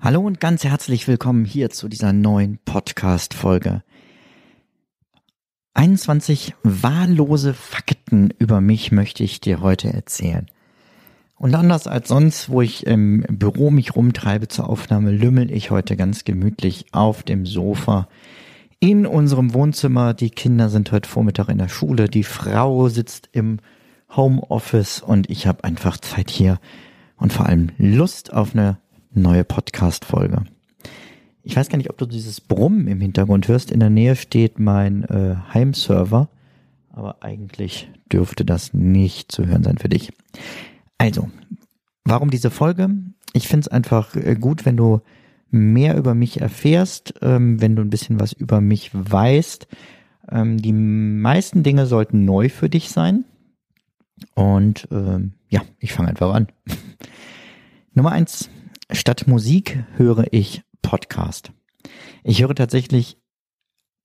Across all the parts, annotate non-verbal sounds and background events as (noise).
Hallo und ganz herzlich willkommen hier zu dieser neuen Podcast-Folge. 21 wahllose Fakten über mich möchte ich dir heute erzählen. Und anders als sonst, wo ich im Büro mich rumtreibe zur Aufnahme, lümmel ich heute ganz gemütlich auf dem Sofa in unserem Wohnzimmer. Die Kinder sind heute Vormittag in der Schule, die Frau sitzt im Homeoffice und ich habe einfach Zeit hier und vor allem Lust auf eine neue Podcast-Folge. Ich weiß gar nicht, ob du dieses Brummen im Hintergrund hörst. In der Nähe steht mein äh, Heimserver, aber eigentlich dürfte das nicht zu hören sein für dich. Also, warum diese Folge? Ich finde es einfach äh, gut, wenn du mehr über mich erfährst, ähm, wenn du ein bisschen was über mich weißt. Ähm, die meisten Dinge sollten neu für dich sein. Und ähm, ja, ich fange einfach an. (laughs) Nummer eins. Statt Musik höre ich Podcast. Ich höre tatsächlich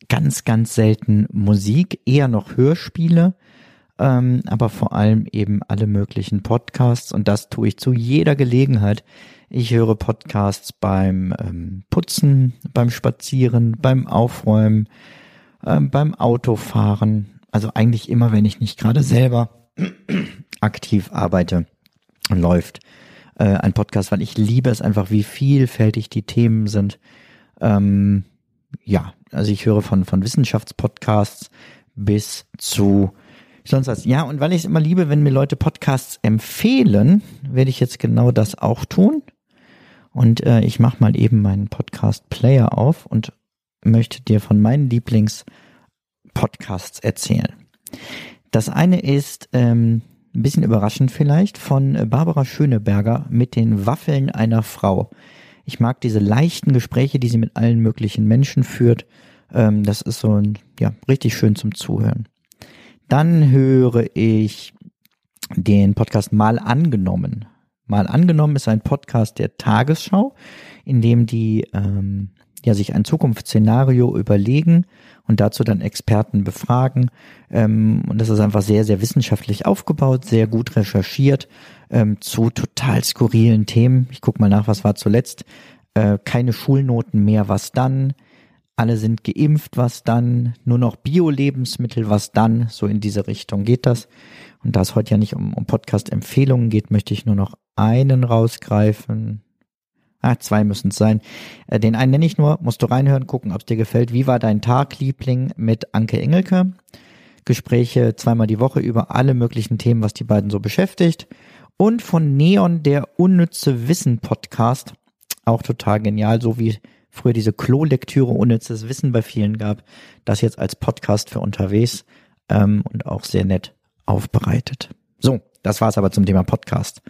ganz, ganz selten Musik, eher noch Hörspiele, ähm, aber vor allem eben alle möglichen Podcasts und das tue ich zu jeder Gelegenheit. Ich höre Podcasts beim ähm, Putzen, beim Spazieren, beim Aufräumen, ähm, beim Autofahren. Also eigentlich immer, wenn ich nicht gerade selber aktiv arbeite, läuft äh, ein Podcast, weil ich liebe es einfach, wie vielfältig die Themen sind. Ähm, ja, also ich höre von, von Wissenschaftspodcasts bis zu sonst was. Ja, und weil ich es immer liebe, wenn mir Leute Podcasts empfehlen, werde ich jetzt genau das auch tun. Und äh, ich mache mal eben meinen Podcast-Player auf und möchte dir von meinen Lieblings-Podcasts erzählen. Das eine ist ähm, ein bisschen überraschend vielleicht, von Barbara Schöneberger mit den Waffeln einer Frau. Ich mag diese leichten Gespräche, die sie mit allen möglichen Menschen führt. Ähm, das ist so ein, ja, richtig schön zum Zuhören. Dann höre ich den Podcast Mal angenommen. Mal angenommen ist ein Podcast der Tagesschau, in dem die ähm, ja sich ein Zukunftsszenario überlegen und dazu dann Experten befragen. Ähm, und das ist einfach sehr, sehr wissenschaftlich aufgebaut, sehr gut recherchiert ähm, zu total skurrilen Themen. Ich guck mal nach, was war zuletzt. Äh, keine Schulnoten mehr, was dann? Alle sind geimpft, was dann? Nur noch Bio-Lebensmittel, was dann? So in diese Richtung geht das. Und da es heute ja nicht um, um Podcast-Empfehlungen geht, möchte ich nur noch einen rausgreifen. Ah, zwei müssen es sein. Äh, den einen nenne ich nur, musst du reinhören, gucken, ob es dir gefällt. Wie war dein Tag, Liebling, mit Anke Engelke? Gespräche zweimal die Woche über alle möglichen Themen, was die beiden so beschäftigt. Und von Neon der unnütze Wissen Podcast. Auch total genial, so wie früher diese Klo-Lektüre unnützes Wissen bei vielen gab. Das jetzt als Podcast für unterwegs ähm, und auch sehr nett aufbereitet. So, das war's aber zum Thema Podcast.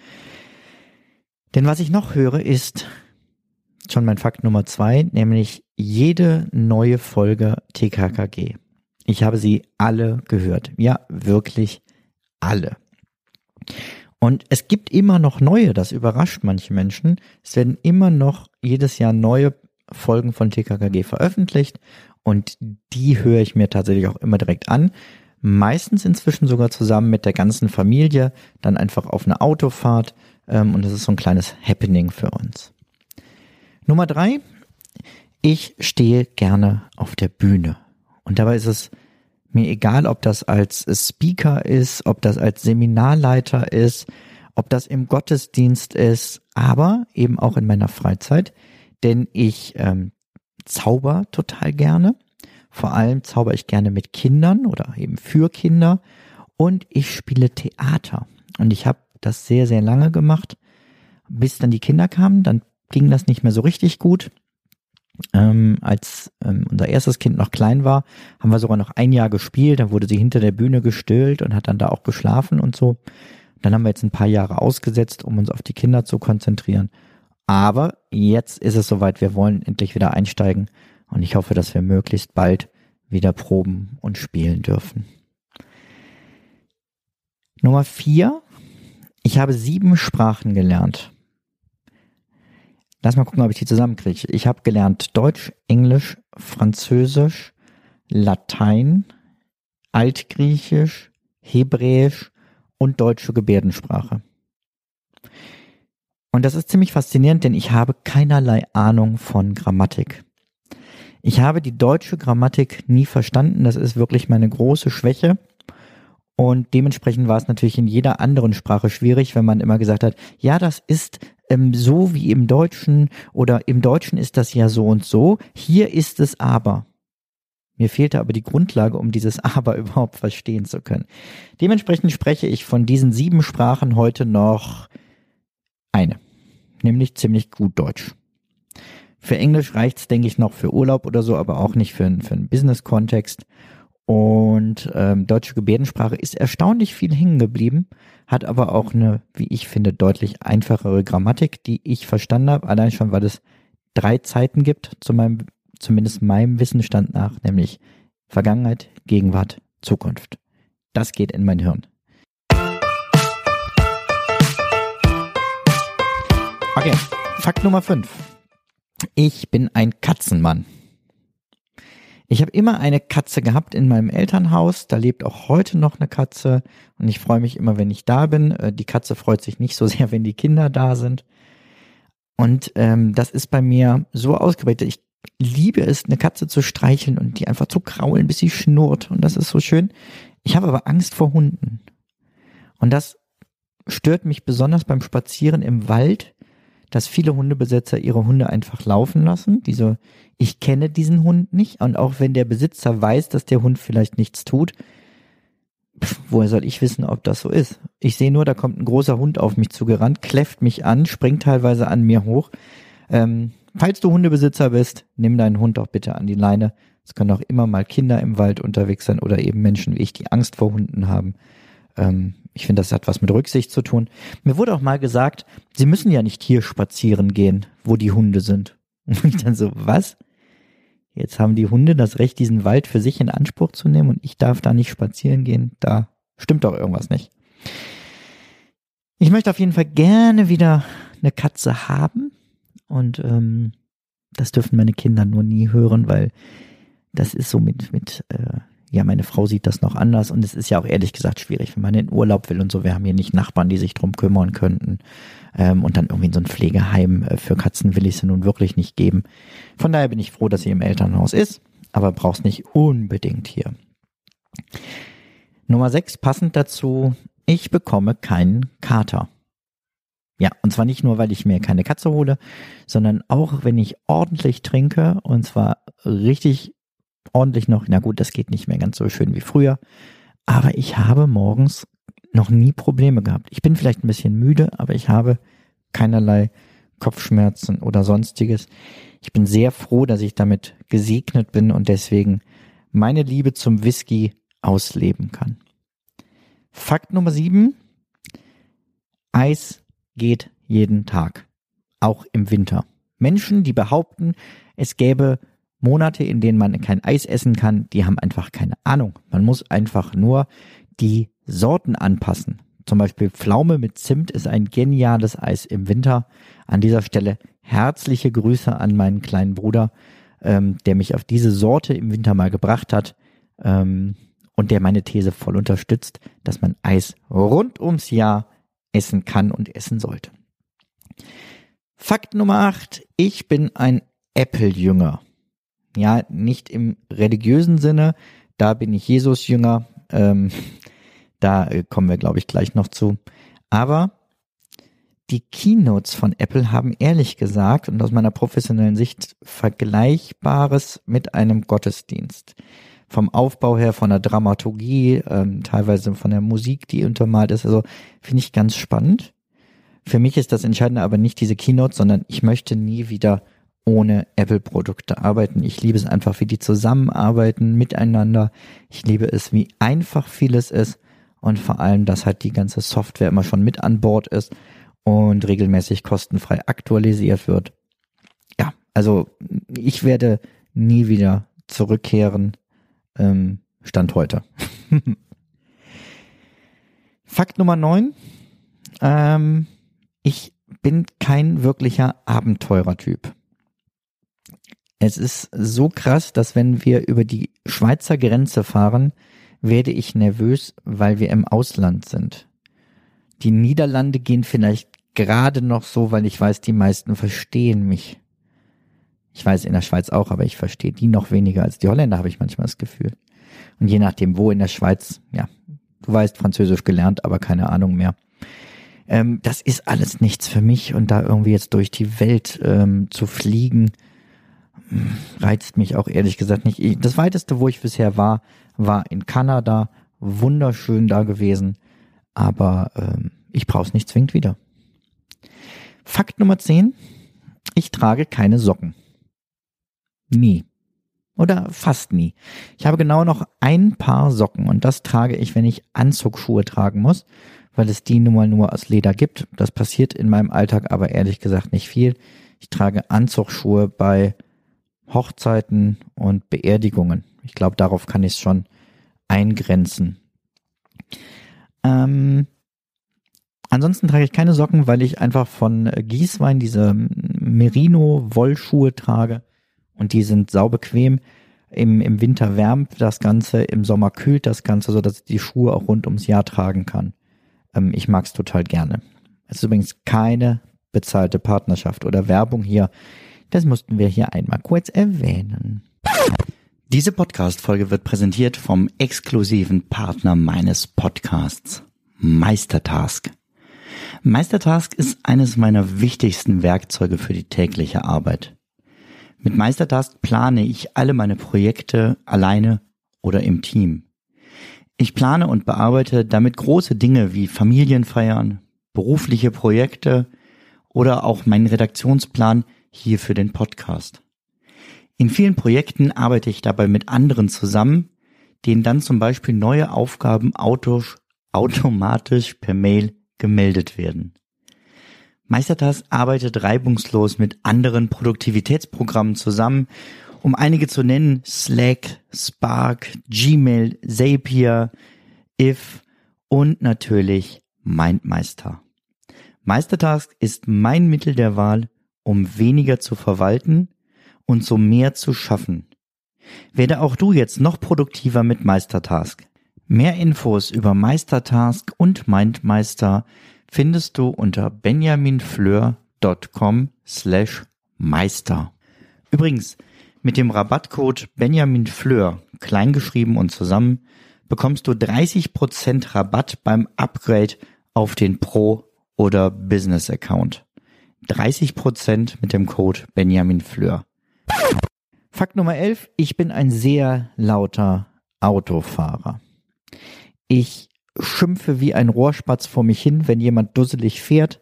Denn was ich noch höre ist schon mein Fakt Nummer zwei, nämlich jede neue Folge TKKG. Ich habe sie alle gehört. Ja, wirklich alle. Und es gibt immer noch neue, das überrascht manche Menschen. Es werden immer noch jedes Jahr neue Folgen von TKKG veröffentlicht und die höre ich mir tatsächlich auch immer direkt an. Meistens inzwischen sogar zusammen mit der ganzen Familie, dann einfach auf eine Autofahrt ähm, und das ist so ein kleines Happening für uns. Nummer drei, ich stehe gerne auf der Bühne. Und dabei ist es mir egal, ob das als Speaker ist, ob das als Seminarleiter ist, ob das im Gottesdienst ist, aber eben auch in meiner Freizeit, denn ich ähm, zauber total gerne. Vor allem zauber ich gerne mit Kindern oder eben für Kinder und ich spiele Theater. Und ich habe das sehr, sehr lange gemacht, bis dann die Kinder kamen. Dann ging das nicht mehr so richtig gut. Ähm, als ähm, unser erstes Kind noch klein war, haben wir sogar noch ein Jahr gespielt. Dann wurde sie hinter der Bühne gestillt und hat dann da auch geschlafen und so. Dann haben wir jetzt ein paar Jahre ausgesetzt, um uns auf die Kinder zu konzentrieren. Aber jetzt ist es soweit, wir wollen endlich wieder einsteigen und ich hoffe, dass wir möglichst bald wieder proben und spielen dürfen. Nummer vier. Ich habe sieben Sprachen gelernt. Lass mal gucken, ob ich die zusammenkriege. Ich habe gelernt Deutsch, Englisch, Französisch, Latein, Altgriechisch, Hebräisch und deutsche Gebärdensprache. Und das ist ziemlich faszinierend, denn ich habe keinerlei Ahnung von Grammatik. Ich habe die deutsche Grammatik nie verstanden. Das ist wirklich meine große Schwäche. Und dementsprechend war es natürlich in jeder anderen Sprache schwierig, wenn man immer gesagt hat, ja, das ist ähm, so wie im Deutschen oder im Deutschen ist das ja so und so, hier ist es aber. Mir fehlte aber die Grundlage, um dieses (laughs) aber überhaupt verstehen zu können. Dementsprechend spreche ich von diesen sieben Sprachen heute noch eine, nämlich ziemlich gut Deutsch. Für Englisch reicht's, denke ich, noch für Urlaub oder so, aber auch nicht für, für einen Business-Kontext. Und ähm, deutsche Gebärdensprache ist erstaunlich viel hängen geblieben, hat aber auch eine, wie ich finde, deutlich einfachere Grammatik, die ich verstanden habe, allein schon, weil es drei Zeiten gibt, zu meinem, zumindest meinem Wissensstand nach, nämlich Vergangenheit, Gegenwart, Zukunft. Das geht in mein Hirn. Okay, Fakt Nummer 5. Ich bin ein Katzenmann. Ich habe immer eine Katze gehabt in meinem Elternhaus. Da lebt auch heute noch eine Katze. Und ich freue mich immer, wenn ich da bin. Äh, die Katze freut sich nicht so (laughs) sehr, wenn die Kinder da sind. Und ähm, das ist bei mir so ausgeprägt. Ich liebe es, eine Katze zu streicheln und die einfach zu kraulen, bis sie schnurrt. Und das ist so schön. Ich habe aber Angst vor Hunden. Und das stört mich besonders beim Spazieren im Wald, dass viele Hundebesitzer ihre Hunde einfach laufen lassen. Diese, ich kenne diesen Hund nicht und auch wenn der Besitzer weiß, dass der Hund vielleicht nichts tut, pff, woher soll ich wissen, ob das so ist? Ich sehe nur, da kommt ein großer Hund auf mich zugerannt, kläfft mich an, springt teilweise an mir hoch. Ähm, falls du Hundebesitzer bist, nimm deinen Hund doch bitte an die Leine. Es können auch immer mal Kinder im Wald unterwegs sein oder eben Menschen wie ich, die Angst vor Hunden haben. Ähm, ich finde, das hat was mit Rücksicht zu tun. Mir wurde auch mal gesagt, sie müssen ja nicht hier spazieren gehen, wo die Hunde sind. (laughs) Und ich dann so, was? Jetzt haben die Hunde das Recht, diesen Wald für sich in Anspruch zu nehmen und ich darf da nicht spazieren gehen. Da stimmt doch irgendwas nicht. Ich möchte auf jeden Fall gerne wieder eine Katze haben und ähm, das dürfen meine Kinder nur nie hören, weil das ist so mit, mit äh, ja, meine Frau sieht das noch anders und es ist ja auch ehrlich gesagt schwierig, wenn man in Urlaub will und so. Wir haben hier nicht Nachbarn, die sich drum kümmern könnten. Ähm, und dann irgendwie in so ein Pflegeheim äh, für Katzen will ich sie nun wirklich nicht geben. Von daher bin ich froh, dass sie im Elternhaus ist, aber brauchst nicht unbedingt hier. Nummer sechs, passend dazu, ich bekomme keinen Kater. Ja, und zwar nicht nur, weil ich mir keine Katze hole, sondern auch, wenn ich ordentlich trinke, und zwar richtig ordentlich noch. Na gut, das geht nicht mehr ganz so schön wie früher. Aber ich habe morgens noch nie Probleme gehabt. Ich bin vielleicht ein bisschen müde, aber ich habe keinerlei Kopfschmerzen oder sonstiges. Ich bin sehr froh, dass ich damit gesegnet bin und deswegen meine Liebe zum Whisky ausleben kann. Fakt Nummer sieben. Eis geht jeden Tag. Auch im Winter. Menschen, die behaupten, es gäbe Monate, in denen man kein Eis essen kann, die haben einfach keine Ahnung. Man muss einfach nur die Sorten anpassen. Zum Beispiel Pflaume mit Zimt ist ein geniales Eis im Winter. An dieser Stelle herzliche Grüße an meinen kleinen Bruder, ähm, der mich auf diese Sorte im Winter mal gebracht hat ähm, und der meine These voll unterstützt, dass man Eis rund ums Jahr essen kann und essen sollte. Fakt Nummer 8. Ich bin ein Apple-Jünger. Ja, nicht im religiösen Sinne, da bin ich Jesus Jünger, ähm, (laughs) da äh, kommen wir, glaube ich, gleich noch zu. Aber die Keynotes von Apple haben ehrlich gesagt und aus meiner professionellen Sicht Vergleichbares mit einem Gottesdienst. Vom Aufbau her, von der Dramaturgie, ähm, teilweise von der Musik, die untermalt ist. Also finde ich ganz spannend. Für mich ist das Entscheidende aber nicht diese Keynotes, sondern ich möchte nie wieder ohne Apple-Produkte arbeiten. Ich liebe es einfach, wie die zusammenarbeiten miteinander. Ich liebe es, wie einfach vieles ist und vor allem, dass halt die ganze Software immer schon mit an Bord ist und regelmäßig kostenfrei aktualisiert wird. Ja, also ich werde nie wieder zurückkehren. Ähm, Stand heute. (laughs) Fakt Nummer 9. Ähm, ich bin kein wirklicher Abenteurertyp. Es ist so krass, dass wenn wir über die Schweizer Grenze fahren, werde ich nervös, weil wir im Ausland sind. Die Niederlande gehen vielleicht gerade noch so, weil ich weiß, die meisten verstehen mich. Ich weiß in der Schweiz auch, aber ich verstehe die noch weniger als die Holländer, habe ich manchmal das Gefühl. Und je nachdem, wo in der Schweiz, ja, du weißt Französisch gelernt, aber keine Ahnung mehr. Ähm, das ist alles nichts für mich und da irgendwie jetzt durch die Welt ähm, zu fliegen, reizt mich auch ehrlich gesagt nicht. Das weiteste, wo ich bisher war, war in Kanada, wunderschön da gewesen, aber ähm, ich brauche es nicht zwingend wieder. Fakt Nummer 10. Ich trage keine Socken. Nie. Oder fast nie. Ich habe genau noch ein Paar Socken und das trage ich, wenn ich Anzugsschuhe tragen muss, weil es die nun mal nur aus Leder gibt. Das passiert in meinem Alltag aber ehrlich gesagt nicht viel. Ich trage Anzugsschuhe bei Hochzeiten und Beerdigungen. Ich glaube, darauf kann ich es schon eingrenzen. Ähm, ansonsten trage ich keine Socken, weil ich einfach von Gießwein diese Merino-Wollschuhe trage und die sind saubequem. Im, Im Winter wärmt das Ganze, im Sommer kühlt das Ganze, so dass ich die Schuhe auch rund ums Jahr tragen kann. Ähm, ich mag's total gerne. Es ist übrigens keine bezahlte Partnerschaft oder Werbung hier. Das mussten wir hier einmal kurz erwähnen. Diese Podcast-Folge wird präsentiert vom exklusiven Partner meines Podcasts, Meistertask. Meistertask ist eines meiner wichtigsten Werkzeuge für die tägliche Arbeit. Mit Meistertask plane ich alle meine Projekte alleine oder im Team. Ich plane und bearbeite damit große Dinge wie Familienfeiern, berufliche Projekte oder auch meinen Redaktionsplan hier für den Podcast. In vielen Projekten arbeite ich dabei mit anderen zusammen, denen dann zum Beispiel neue Aufgaben automatisch per Mail gemeldet werden. Meistertask arbeitet reibungslos mit anderen Produktivitätsprogrammen zusammen, um einige zu nennen, Slack, Spark, Gmail, Zapier, If und natürlich MindMeister. Meistertask ist mein Mittel der Wahl, um weniger zu verwalten und so mehr zu schaffen. Werde auch du jetzt noch produktiver mit Meistertask. Mehr Infos über Meistertask und MindMeister findest du unter benjaminfleur.com slash meister. Übrigens, mit dem Rabattcode benjaminfleur, kleingeschrieben und zusammen, bekommst du 30% Rabatt beim Upgrade auf den Pro- oder Business-Account. 30% mit dem Code benjaminfleur. Fakt Nummer 11. Ich bin ein sehr lauter Autofahrer. Ich schimpfe wie ein Rohrspatz vor mich hin, wenn jemand dusselig fährt.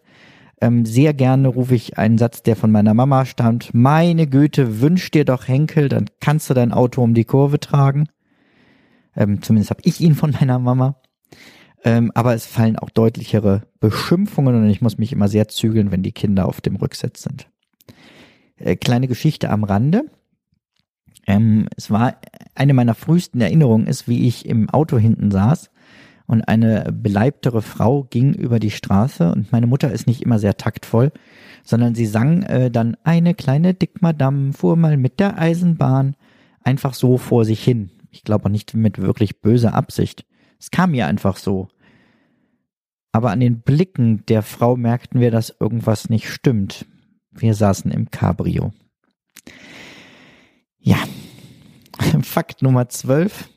Ähm, sehr gerne rufe ich einen Satz, der von meiner Mama stammt. Meine Güte, wünsch dir doch Henkel, dann kannst du dein Auto um die Kurve tragen. Ähm, zumindest habe ich ihn von meiner Mama. Ähm, aber es fallen auch deutlichere Beschimpfungen und ich muss mich immer sehr zügeln, wenn die Kinder auf dem Rücksitz sind. Äh, kleine Geschichte am Rande. Ähm, es war eine meiner frühesten Erinnerungen ist, wie ich im Auto hinten saß und eine beleibtere Frau ging über die Straße und meine Mutter ist nicht immer sehr taktvoll, sondern sie sang äh, dann eine kleine Dickmadam fuhr mal mit der Eisenbahn einfach so vor sich hin. Ich glaube auch nicht mit wirklich böser Absicht. Es kam mir einfach so. Aber an den Blicken der Frau merkten wir, dass irgendwas nicht stimmt. Wir saßen im Cabrio. Ja. (laughs) Fakt Nummer 12.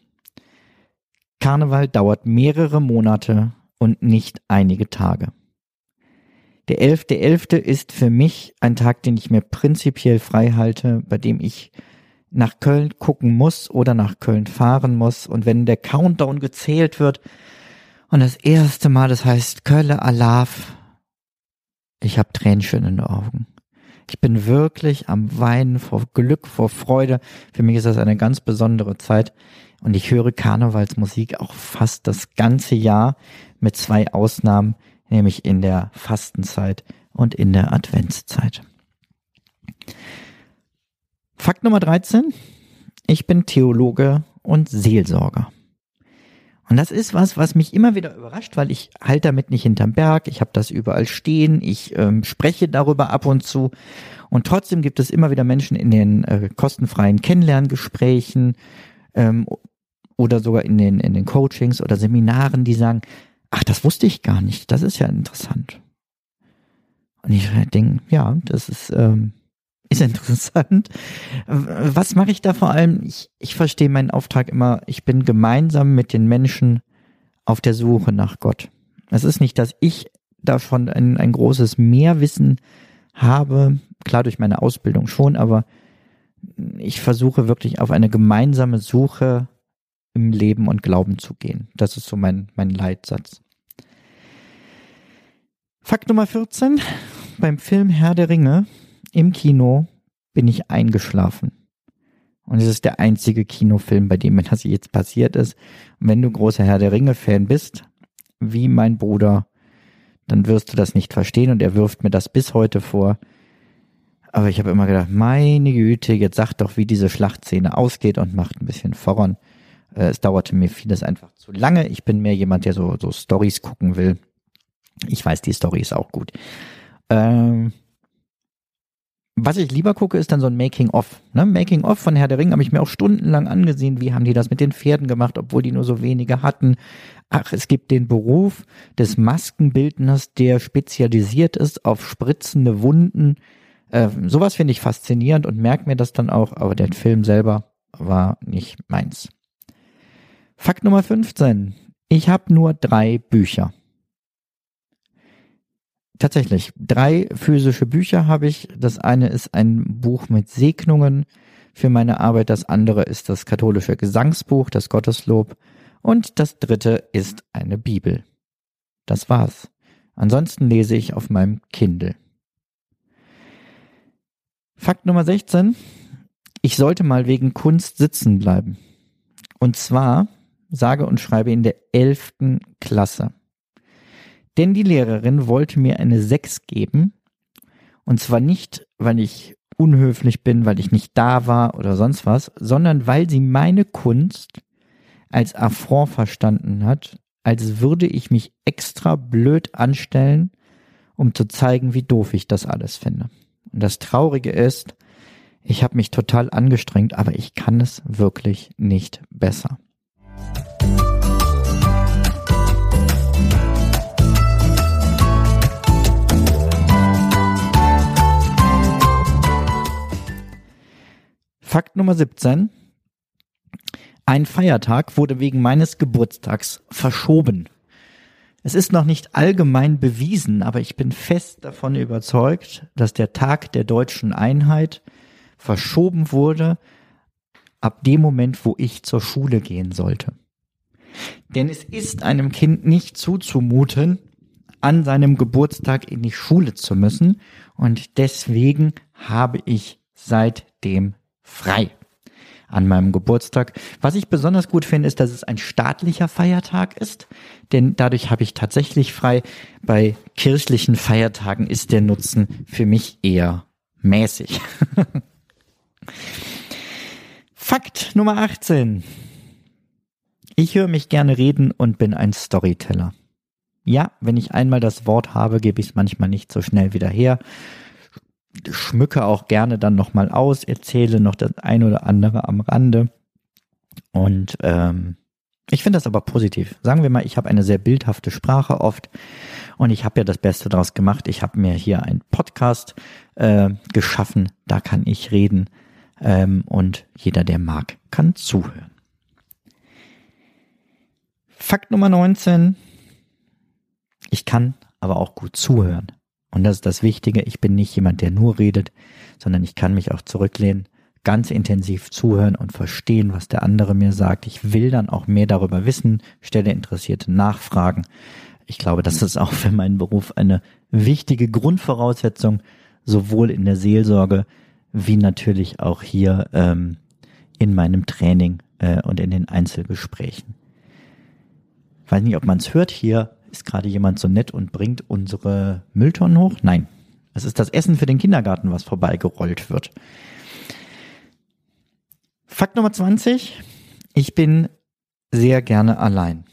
Karneval dauert mehrere Monate und nicht einige Tage. Der 11.11. .11. ist für mich ein Tag, den ich mir prinzipiell frei halte, bei dem ich nach Köln gucken muss oder nach Köln fahren muss. Und wenn der Countdown gezählt wird und das erste Mal, das heißt Kölle Alaf, ich habe Tränchen in den Augen. Ich bin wirklich am Weinen vor Glück, vor Freude. Für mich ist das eine ganz besondere Zeit. Und ich höre Karnevalsmusik auch fast das ganze Jahr mit zwei Ausnahmen, nämlich in der Fastenzeit und in der Adventszeit. Fakt Nummer 13. Ich bin Theologe und Seelsorger. Und das ist was, was mich immer wieder überrascht, weil ich halte damit nicht hinterm Berg, ich habe das überall stehen, ich ähm, spreche darüber ab und zu. Und trotzdem gibt es immer wieder Menschen in den äh, kostenfreien Kennenlerngesprächen ähm, oder sogar in den, in den Coachings oder Seminaren, die sagen, ach, das wusste ich gar nicht, das ist ja interessant. Und ich denke, ja, das ist, ähm, ist interessant. Was mache ich da vor allem? Ich, ich verstehe meinen Auftrag immer, ich bin gemeinsam mit den Menschen auf der Suche nach Gott. Es ist nicht, dass ich davon ein, ein großes Mehrwissen habe, klar durch meine Ausbildung schon, aber ich versuche wirklich auf eine gemeinsame Suche im Leben und Glauben zu gehen. Das ist so mein, mein Leitsatz. Fakt Nummer 14. Beim Film Herr der Ringe im Kino bin ich eingeschlafen. Und es ist der einzige Kinofilm, bei dem mir das jetzt passiert ist. Und wenn du großer Herr der Ringe-Fan bist, wie mein Bruder, dann wirst du das nicht verstehen und er wirft mir das bis heute vor. Aber ich habe immer gedacht, meine Güte, jetzt sag doch, wie diese Schlachtszene ausgeht und macht ein bisschen voran. Äh, es dauerte mir vieles einfach zu lange. Ich bin mehr jemand, der so, so Stories gucken will. Ich weiß, die Story ist auch gut. Ähm, was ich lieber gucke, ist dann so ein Making-of. Ne? Making-of von Herr der Ring habe ich mir auch stundenlang angesehen. Wie haben die das mit den Pferden gemacht, obwohl die nur so wenige hatten? Ach, es gibt den Beruf des Maskenbildners, der spezialisiert ist auf spritzende Wunden. Äh, sowas finde ich faszinierend und merke mir das dann auch, aber der Film selber war nicht meins. Fakt Nummer 15. Ich habe nur drei Bücher. Tatsächlich, drei physische Bücher habe ich. Das eine ist ein Buch mit Segnungen für meine Arbeit, das andere ist das katholische Gesangsbuch, das Gotteslob und das dritte ist eine Bibel. Das war's. Ansonsten lese ich auf meinem Kindle. Fakt Nummer 16. Ich sollte mal wegen Kunst sitzen bleiben. Und zwar sage und schreibe in der elften Klasse. Denn die Lehrerin wollte mir eine 6 geben. Und zwar nicht, weil ich unhöflich bin, weil ich nicht da war oder sonst was, sondern weil sie meine Kunst als Affront verstanden hat, als würde ich mich extra blöd anstellen, um zu zeigen, wie doof ich das alles finde. Und das Traurige ist, ich habe mich total angestrengt, aber ich kann es wirklich nicht besser. Fakt Nummer 17. Ein Feiertag wurde wegen meines Geburtstags verschoben. Es ist noch nicht allgemein bewiesen, aber ich bin fest davon überzeugt, dass der Tag der deutschen Einheit verschoben wurde ab dem Moment, wo ich zur Schule gehen sollte. Denn es ist einem Kind nicht zuzumuten, an seinem Geburtstag in die Schule zu müssen und deswegen habe ich seitdem frei an meinem Geburtstag. Was ich besonders gut finde, ist, dass es ein staatlicher Feiertag ist, denn dadurch habe ich tatsächlich frei. Bei kirchlichen Feiertagen ist der Nutzen für mich eher mäßig. (laughs) Fakt Nummer 18. Ich höre mich gerne reden und bin ein Storyteller. Ja, wenn ich einmal das Wort habe, gebe ich es manchmal nicht so schnell wieder her schmücke auch gerne dann nochmal aus, erzähle noch das ein oder andere am Rande. Und ähm, ich finde das aber positiv. Sagen wir mal, ich habe eine sehr bildhafte Sprache oft und ich habe ja das Beste daraus gemacht. Ich habe mir hier einen Podcast äh, geschaffen, da kann ich reden ähm, und jeder, der mag, kann zuhören. Fakt Nummer 19. Ich kann aber auch gut zuhören. Und das ist das Wichtige. Ich bin nicht jemand, der nur redet, sondern ich kann mich auch zurücklehnen, ganz intensiv zuhören und verstehen, was der andere mir sagt. Ich will dann auch mehr darüber wissen, stelle interessierte Nachfragen. Ich glaube, das ist auch für meinen Beruf eine wichtige Grundvoraussetzung, sowohl in der Seelsorge wie natürlich auch hier ähm, in meinem Training äh, und in den Einzelgesprächen. Ich weiß nicht, ob man es hört. Hier ist gerade jemand so nett und bringt unsere Mülltonnen hoch. Nein, es ist das Essen für den Kindergarten, was vorbeigerollt wird. Fakt Nummer 20. Ich bin sehr gerne allein.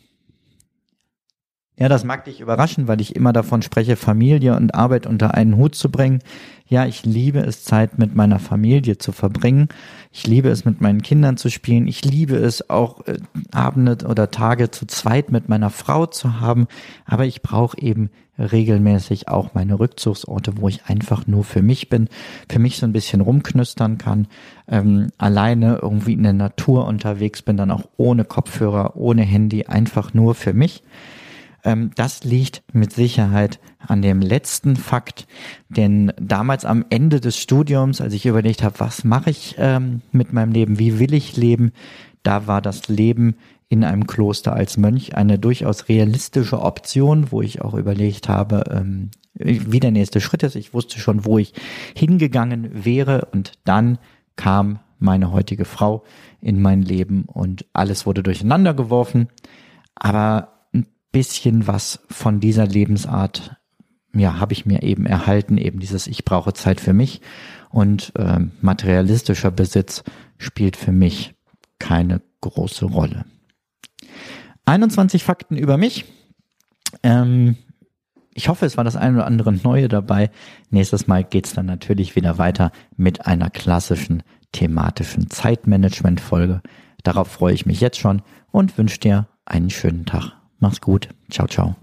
Ja, das mag dich überraschen, weil ich immer davon spreche, Familie und Arbeit unter einen Hut zu bringen. Ja, ich liebe es, Zeit mit meiner Familie zu verbringen. Ich liebe es, mit meinen Kindern zu spielen. Ich liebe es, auch äh, Abende oder Tage zu zweit mit meiner Frau zu haben. Aber ich brauche eben regelmäßig auch meine Rückzugsorte, wo ich einfach nur für mich bin, für mich so ein bisschen rumknüstern kann, ähm, alleine irgendwie in der Natur unterwegs bin, dann auch ohne Kopfhörer, ohne Handy, einfach nur für mich. Ähm, das liegt mit Sicherheit an dem letzten Fakt, denn damals am Ende des Studiums, als ich überlegt habe, was mache ich ähm, mit meinem Leben, wie will ich leben, da war das Leben in einem Kloster als Mönch eine durchaus realistische Option, wo ich auch überlegt habe, ähm, wie der nächste Schritt ist. Ich wusste schon, wo ich hingegangen wäre und dann kam meine heutige Frau in mein Leben und alles wurde durcheinander geworfen. Aber bisschen was von dieser Lebensart, ja, habe ich mir eben erhalten, eben dieses Ich brauche Zeit für mich und äh, materialistischer Besitz spielt für mich keine große Rolle. 21 Fakten über mich. Ähm, ich hoffe, es war das eine oder andere Neue dabei. Nächstes Mal geht's dann natürlich wieder weiter mit einer klassischen thematischen Zeitmanagement-Folge. Darauf freue ich mich jetzt schon und wünsche dir einen schönen Tag. Mach's gut. Ciao, ciao.